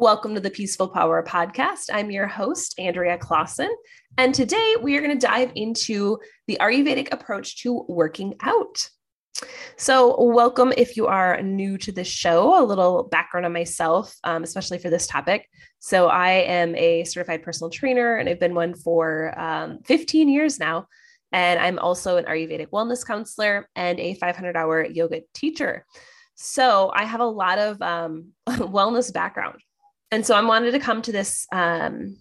Welcome to the Peaceful Power Podcast. I'm your host, Andrea Clausen. And today we are going to dive into the Ayurvedic approach to working out. So, welcome if you are new to the show, a little background on myself, um, especially for this topic. So, I am a certified personal trainer and I've been one for um, 15 years now. And I'm also an Ayurvedic wellness counselor and a 500 hour yoga teacher. So, I have a lot of um, wellness background and so I wanted to come to this um,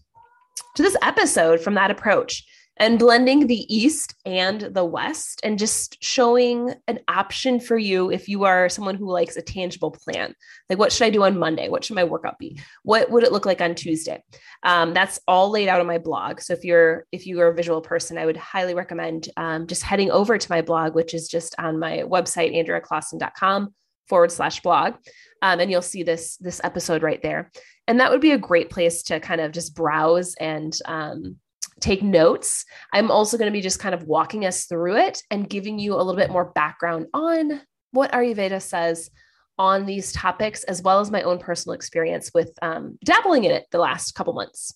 to this episode from that approach and blending the east and the west and just showing an option for you if you are someone who likes a tangible plan. Like what should i do on monday? What should my workout be? What would it look like on tuesday? Um, that's all laid out on my blog. So if you're if you are a visual person i would highly recommend um, just heading over to my blog which is just on my website andreaclausen.com forward slash blog. Um, and you'll see this this episode right there and that would be a great place to kind of just browse and um, take notes i'm also going to be just kind of walking us through it and giving you a little bit more background on what ayurveda says on these topics as well as my own personal experience with um, dabbling in it the last couple months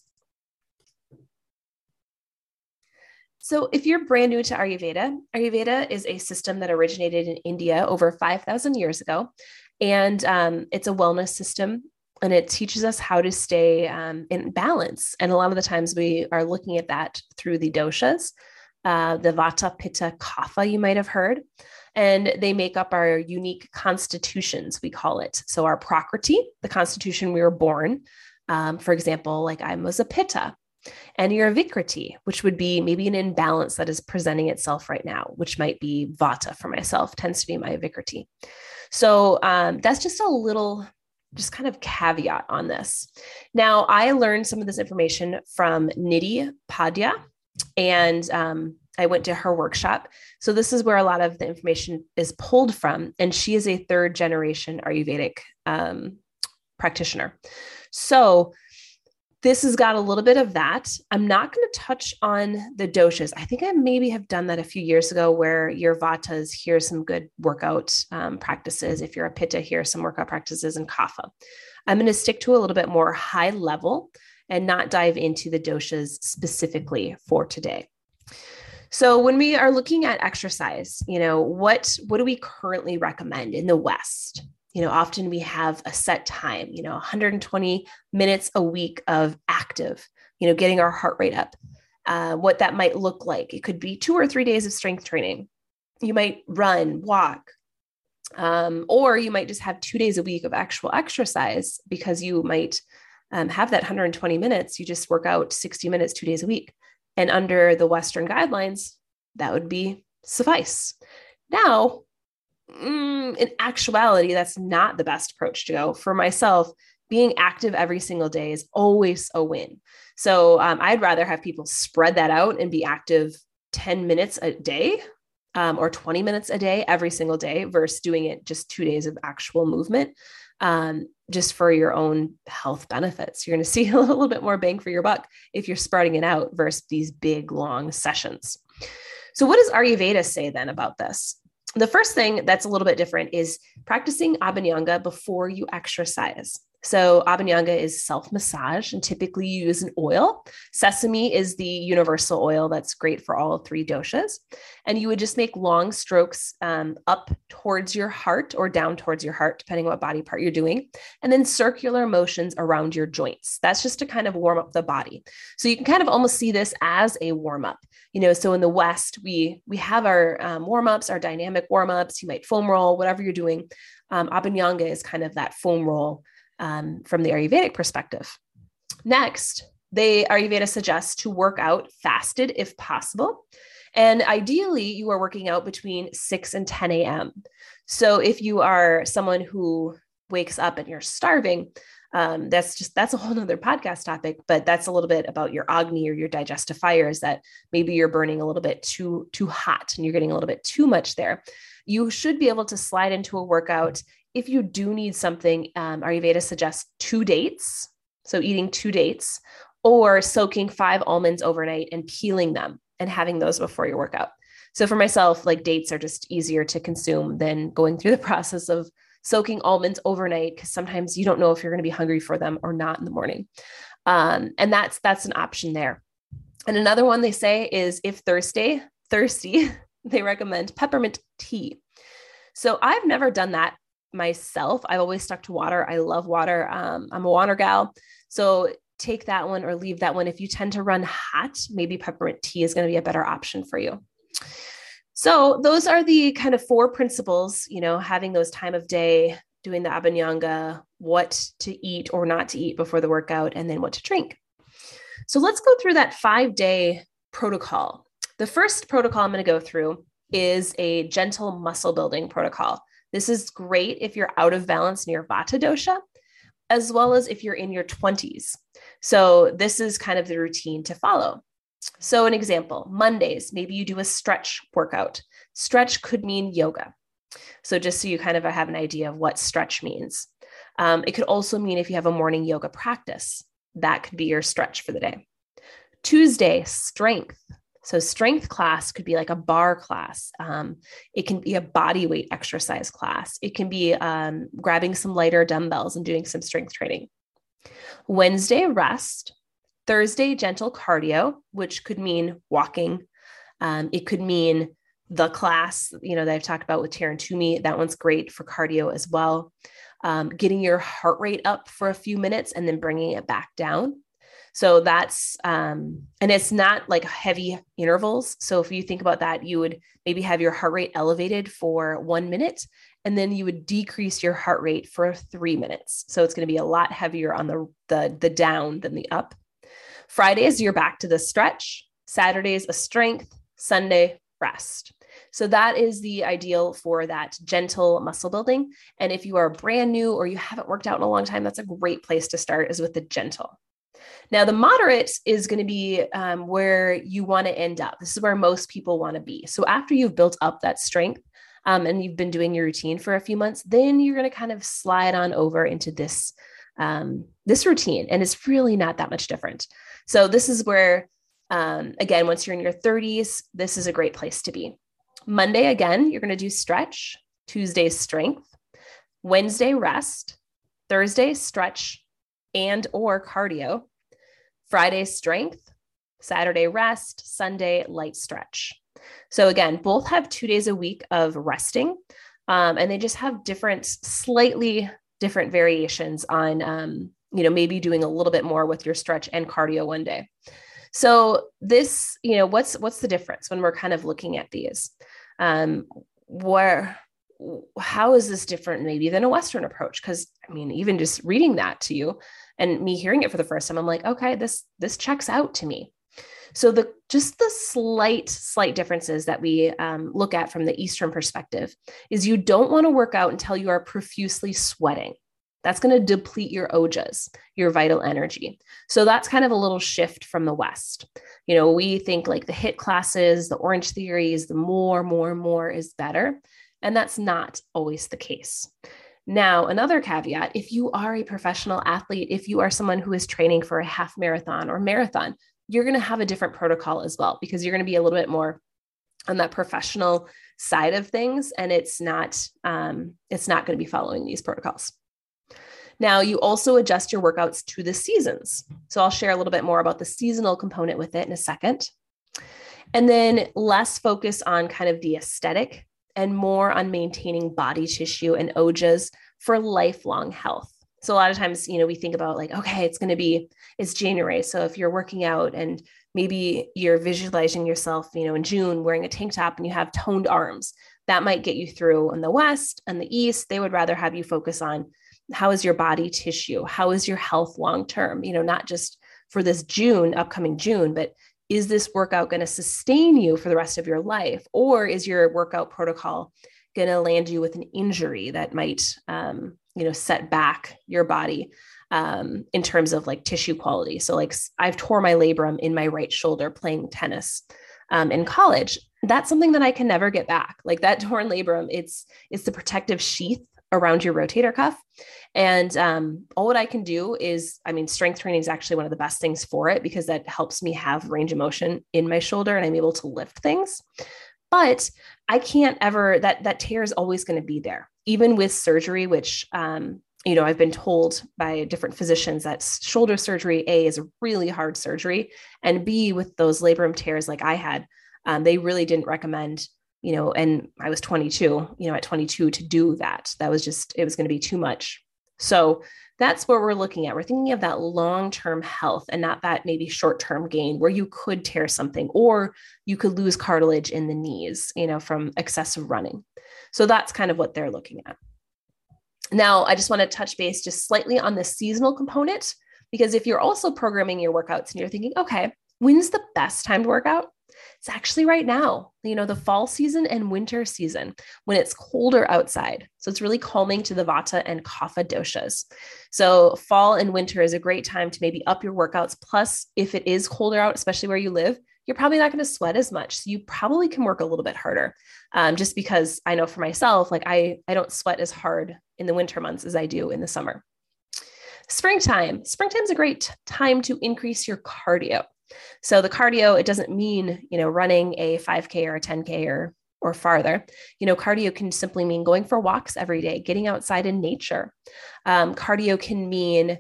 So, if you're brand new to Ayurveda, Ayurveda is a system that originated in India over 5,000 years ago. And um, it's a wellness system and it teaches us how to stay um, in balance. And a lot of the times we are looking at that through the doshas, uh, the Vata, Pitta, Kapha, you might have heard. And they make up our unique constitutions, we call it. So, our Prakriti, the constitution we were born. Um, for example, like I was a Pitta, and your Vikriti, which would be maybe an imbalance that is presenting itself right now, which might be Vata for myself, tends to be my Vikriti. So um, that's just a little, just kind of caveat on this. Now, I learned some of this information from Nidhi Pandya, and um, I went to her workshop. So this is where a lot of the information is pulled from, and she is a third generation Ayurvedic um, practitioner. So this has got a little bit of that. I'm not going to touch on the doshas. I think I maybe have done that a few years ago where your vatas, here some good workout um, practices. If you're a pitta, here some workout practices and kapha. I'm going to stick to a little bit more high level and not dive into the doshas specifically for today. So when we are looking at exercise, you know, what what do we currently recommend in the West? You know often we have a set time you know 120 minutes a week of active you know getting our heart rate up uh, what that might look like. It could be two or three days of strength training. You might run walk um, or you might just have two days a week of actual exercise because you might um, have that 120 minutes. You just work out 60 minutes two days a week. And under the western guidelines that would be suffice. Now mm, in actuality, that's not the best approach to go. For myself, being active every single day is always a win. So um, I'd rather have people spread that out and be active 10 minutes a day um, or 20 minutes a day every single day versus doing it just two days of actual movement um, just for your own health benefits. You're going to see a little bit more bang for your buck if you're spreading it out versus these big, long sessions. So, what does Ayurveda say then about this? The first thing that's a little bit different is practicing Abhyanga before you exercise. So, Abhyanga is self massage, and typically you use an oil. Sesame is the universal oil that's great for all three doshas. And you would just make long strokes um, up towards your heart or down towards your heart, depending on what body part you're doing, and then circular motions around your joints. That's just to kind of warm up the body. So, you can kind of almost see this as a warm up. You know, so in the West, we we have our um, warm ups, our dynamic warm ups. You might foam roll, whatever you're doing. Um, is kind of that foam roll um, from the Ayurvedic perspective. Next, they Ayurveda suggests to work out fasted if possible. And ideally, you are working out between 6 and 10 a.m. So if you are someone who wakes up and you're starving, um, that's just that's a whole nother podcast topic but that's a little bit about your agni or your digestive fires that maybe you're burning a little bit too too hot and you're getting a little bit too much there you should be able to slide into a workout if you do need something, um, Ayurveda suggests two dates. So eating two dates or soaking five almonds overnight and peeling them and having those before your workout. So for myself, like dates are just easier to consume than going through the process of soaking almonds overnight because sometimes you don't know if you're going to be hungry for them or not in the morning. Um, and that's that's an option there. And another one they say is if thirsty, thirsty, they recommend peppermint tea. So I've never done that myself. I've always stuck to water. I love water. Um, I'm a water gal. So take that one or leave that one. If you tend to run hot, maybe peppermint tea is going to be a better option for you. So those are the kind of four principles, you know, having those time of day, doing the abhyanga, what to eat or not to eat before the workout, and then what to drink. So let's go through that five day protocol. The first protocol I'm going to go through is a gentle muscle building protocol. This is great if you're out of balance near Vata dosha, as well as if you're in your 20s. So, this is kind of the routine to follow. So, an example Mondays, maybe you do a stretch workout. Stretch could mean yoga. So, just so you kind of have an idea of what stretch means. Um, it could also mean if you have a morning yoga practice, that could be your stretch for the day. Tuesday, strength. So, strength class could be like a barre class. Um, it can be a body weight exercise class. It can be um, grabbing some lighter dumbbells and doing some strength training. Wednesday, rest. Thursday, gentle cardio, which could mean walking. Um, it could mean the class, you know, that I've talked about with Taryn Toomey. That one's great for cardio as well. Um, getting your heart rate up for a few minutes and then bringing it back down. So that's, um, and it's not like heavy intervals. So if you think about that, you would maybe have your heart rate elevated for one minute, and then you would decrease your heart rate for three minutes. So it's going to be a lot heavier on the, the, the down than the up. Fridays, you're back to the stretch. Saturdays, a strength. Sunday, rest. So that is the ideal for that gentle muscle building. And if you are brand new or you haven't worked out in a long time, that's a great place to start is with the gentle. Now, the moderate is going to be um, where you want to end up. This is where most people want to be. So, after you've built up that strength um, and you've been doing your routine for a few months, then you're going to kind of slide on over into this um, this routine, and it's really not that much different. So, this is where, um, again, once you're in your 30s, this is a great place to be. Monday, again, you're going to do stretch. Tuesday, strength. Wednesday, rest. Thursday, stretch and or cardio. Friday, strength, Saturday, rest, Sunday, light stretch. So, again, both have two days a week of resting, um, and they just have different, slightly different variations on, um, you know, maybe doing a little bit more with your stretch and cardio one day. So, this, you know, what's what's the difference when we're kind of looking at these? Um, where how is this different maybe than a western approach because i mean even just reading that to you and me hearing it for the first time i'm like okay this this checks out to me. So the just the slight slight differences that we um, look at from the eastern perspective is you don't want to work out until you are profusely sweating. That's going to deplete your ojas your vital energy. So that's kind of a little shift from the west. You know we think like the HIIT classes the orange theories the more more more is better and that's not always the case now, another caveat if you are a professional athlete, if you are someone who is training for a half marathon or marathon, you're going to have a different protocol as well because you're going to be a little bit more on that professional side of things and it's not um, it's not going to be following these protocols. Now you also adjust your workouts to the seasons. So i'll share a little bit more about the seasonal component with it in a second. And then less focus on kind of the aesthetic and more on maintaining body tissue and ojas for lifelong health. So a lot of times, you know, we think about like, okay, it's going to be it's January. So if you're working out and maybe you're visualizing yourself, you know, in June wearing a tank top and you have toned arms, that might get you through in the West and the East. They would rather have you focus on how is your body tissue? How is your health long term? You know, not just for this June, upcoming June, but is this workout going to sustain you for the rest of your life? Or is your workout protocol going to land you with an injury that might, um, you know, set back your body um, in terms of like tissue quality? So, like, I've tore my labrum in my right shoulder playing tennis um, in college. That's something that I can never get back. Like that torn labrum, it's it's the protective sheath around your rotator cuff. And um, all what I can do is, I mean, strength training is actually one of the best things for it because that helps me have range of motion in my shoulder and I'm able to lift things. but I can't ever that that tear is always going to be there, even with surgery, which um, you know I've been told by different physicians that shoulder surgery A is a really hard surgery, and B with those labrum tears like I had, um, they really didn't recommend you know, and I was 22, you know, at 22 to do that. That was just, it was going to be too much. So that's what we're looking at. We're thinking of that long term health and not that maybe short term gain where you could tear something or you could lose cartilage in the knees, you know, from excessive running. So that's kind of what they're looking at. Now, I just want to touch base just slightly on the seasonal component because if you're also programming your workouts and you're thinking, okay, when's the best time to work out? It's actually right now, you know, the fall season and winter season when it's colder outside. So it's really calming to the vata and kapha doshas. So fall and winter is a great time to maybe up your workouts. Plus, if it is colder out, especially where you live, you're probably not going to sweat as much. So you probably can work a little bit harder. Um, just because I know for myself, like I, I don't sweat as hard in the winter months as I do in the summer. Springtime. Springtime's a great time to increase your cardio. So the cardio, it doesn't mean, you know, running a 5K or a 10K or or farther. You know, cardio can simply mean going for walks every day, getting outside in nature. Um, cardio can mean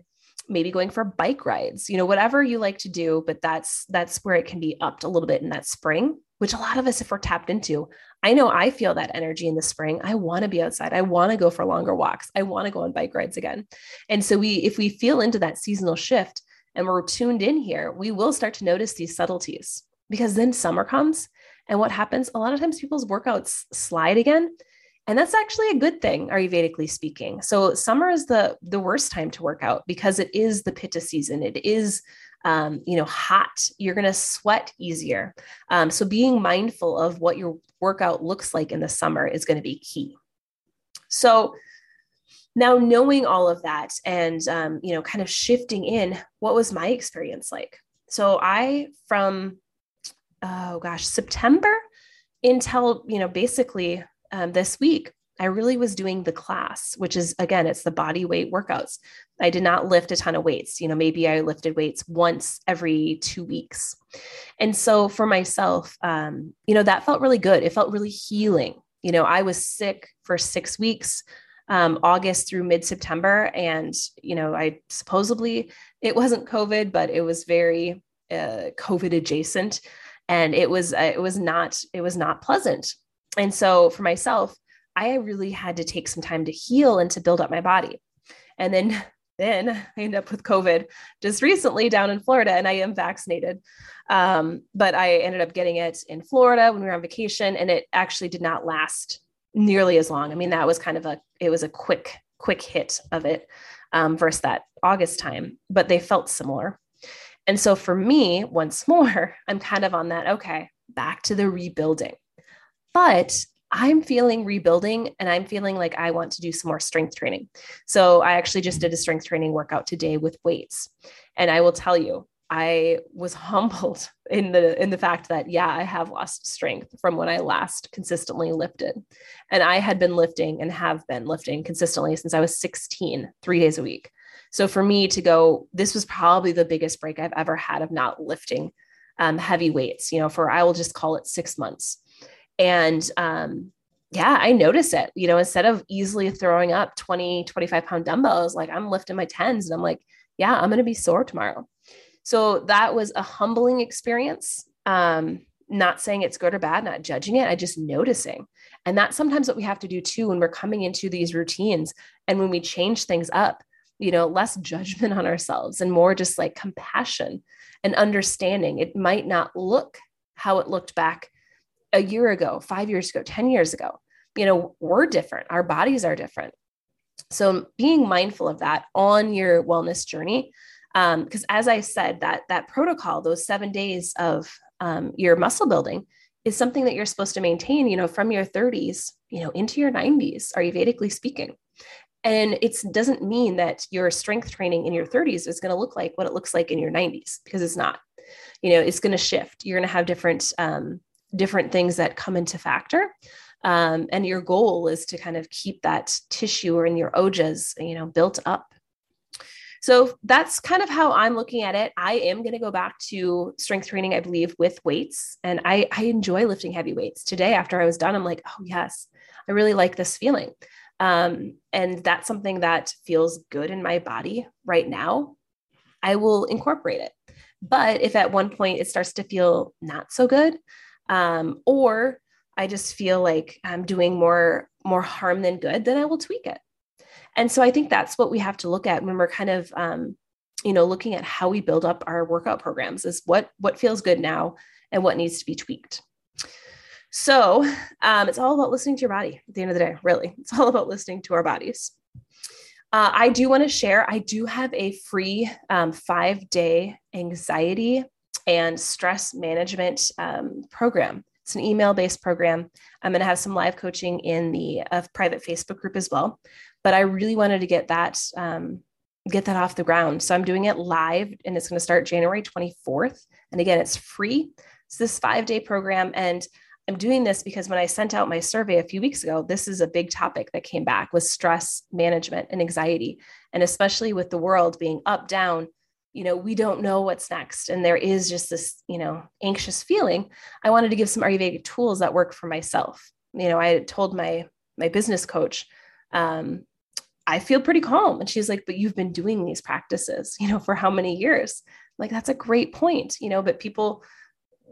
maybe going for bike rides, you know, whatever you like to do, but that's that's where it can be upped a little bit in that spring, which a lot of us, if we're tapped into, I know I feel that energy in the spring. I want to be outside. I want to go for longer walks. I want to go on bike rides again. And so we, if we feel into that seasonal shift, and we're tuned in here, we will start to notice these subtleties because then summer comes. And what happens? A lot of times people's workouts slide again. And that's actually a good thing, Ayurvedically speaking. So summer is the the worst time to work out because it is the pitta season. It is um, you know, hot. You're going to sweat easier. Um, so being mindful of what your workout looks like in the summer is going to be key. So now knowing all of that and um, you know kind of shifting in what was my experience like? So i from oh gosh september until you know basically um, this week i really was doing the class which is again it's the body weight workouts. I did not lift a ton of weights. You know maybe i lifted weights once every two weeks. And so for myself um, you know that felt really good. It felt really healing. You know i was sick for six weeks um, August through mid September. And, you know, I supposedly it wasn't COVID, but it was very uh, COVID adjacent. And it was, uh, it was not, it was not pleasant. And so for myself, I really had to take some time to heal and to build up my body. And then then I end up with COVID just recently down in Florida, and I am vaccinated. Um, but I ended up getting it in Florida when we were on vacation, and it actually did not last nearly as long. I mean, that was kind of a it was a quick quick hit of it um, versus that August time, but they felt similar. And so for me, once more, I'm kind of on that. Okay, back to the rebuilding, but I'm feeling rebuilding and I'm feeling like I want to do some more strength training. So I actually just did a strength training workout today with weights. And I will tell you, I was humbled in the in the fact that yeah, I have lost strength from when I last consistently lifted. And I had been lifting and have been lifting consistently since I was 16, 3 days a week. So for me to go this was probably the biggest break I've ever had of not lifting um, heavy weights, you know, for I will just call it 6 months. And um yeah, I notice it. You know, instead of easily throwing up 20, 25 pound dumbbells, like I'm lifting my tens and I'm like, yeah, I'm going to be sore tomorrow. So that was a humbling experience. Um, not saying it's good or bad, not judging it, I just noticing. And that's sometimes what we have to do too when we're coming into these routines and when we change things up, you know, less judgment on ourselves and more just like compassion and understanding. It might not look how it looked back a year ago, five years ago, 10 years ago. You know, we're different, our bodies are different. So being mindful of that on your wellness journey because um, as I said, that that protocol, those seven days of um, your muscle building, is something that you're supposed to maintain, you know, from your 30s, you know, into your 90s, Ayurvedically speaking. And it doesn't mean that your strength training in your 30s is going to look like what it looks like in your 90s because it's not. You know, it's going to shift. You're going to have different um, different things that come into factor. Um, and your goal is to kind of keep that tissue or in your ojas, you know, built up So that's kind of how I'm looking at it. I am going to go back to strength training, I believe, with weights. And I, I enjoy lifting heavy weights. Today, after I was done, I'm like, oh, yes, I really like this feeling. Um, and that's something that feels good in my body right now. I will incorporate it. But if at one point it starts to feel not so good, um, or I just feel like I'm doing more more harm than good, then I will tweak it. And so I think that's what we have to look at when we're kind of, um, you know, looking at how we build up our workout programs is what what feels good now and what needs to be tweaked. So um, it's all about listening to your body at the end of the day, really. It's all about listening to our bodies. Uh, I do want to share, I do have a free um, five day anxiety and stress management um, program. It's an email based program. I'm going to have some live coaching in the uh, private Facebook group as well but I really wanted to get that um, get that off the ground. So I'm doing it live, and it's going to start January 24th. And again, it's free. It's this five day program, and I'm doing this because when I sent out my survey a few weeks ago, this is a big topic that came back with stress management and anxiety, and especially with the world being up down. You know, we don't know what's next, and there is just this, you know, anxious feeling. I wanted to give some Ayurvedic tools that work for myself. You know, I told my my business coach, um, I feel pretty calm. And she's like, but you've been doing these practices, you know, for how many years? Like, that's a great point, you know, but people,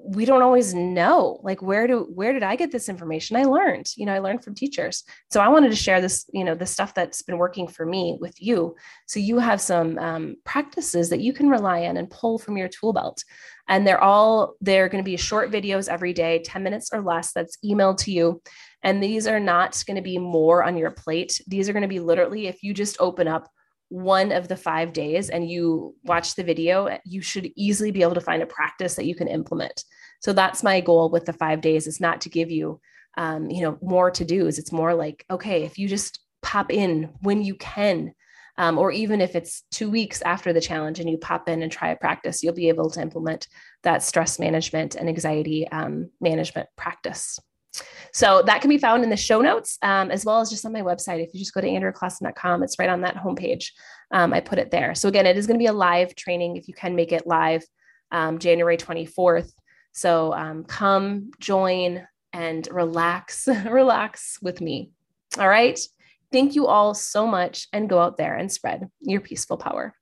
we don't always know like where do where did i get this information? I learned you know i learned from teachers. So i wanted to share this you know the stuff that's been working for me with you. So you have some um, practices that you can rely on and pull from your tool belt. And they're all they're going to be short videos every day 10 minutes or less that's emailed to you and these are not going to be more on your plate. These are going to be literally, if you just open up one of the five days and you watch the video, you should easily be able to find a practice that you can implement. So that's my goal with the five days is not to give you, um, you know, more to do. Is It's more like, okay, if you just pop in when you can, um, or even if it's two weeks after the challenge and you pop in and try a practice, you'll be able to implement that stress management and anxiety um, management practice. So that can be found in the show notes um, as well as just on my website. If you just go to andreaclausen.com, it's right on that homepage. Um, I put it there. So again, it is going to be a live training if you can make it live um, January 24th. So um, come join and relax, relax with me. All right. Thank you all so much and go out there and spread your peaceful power.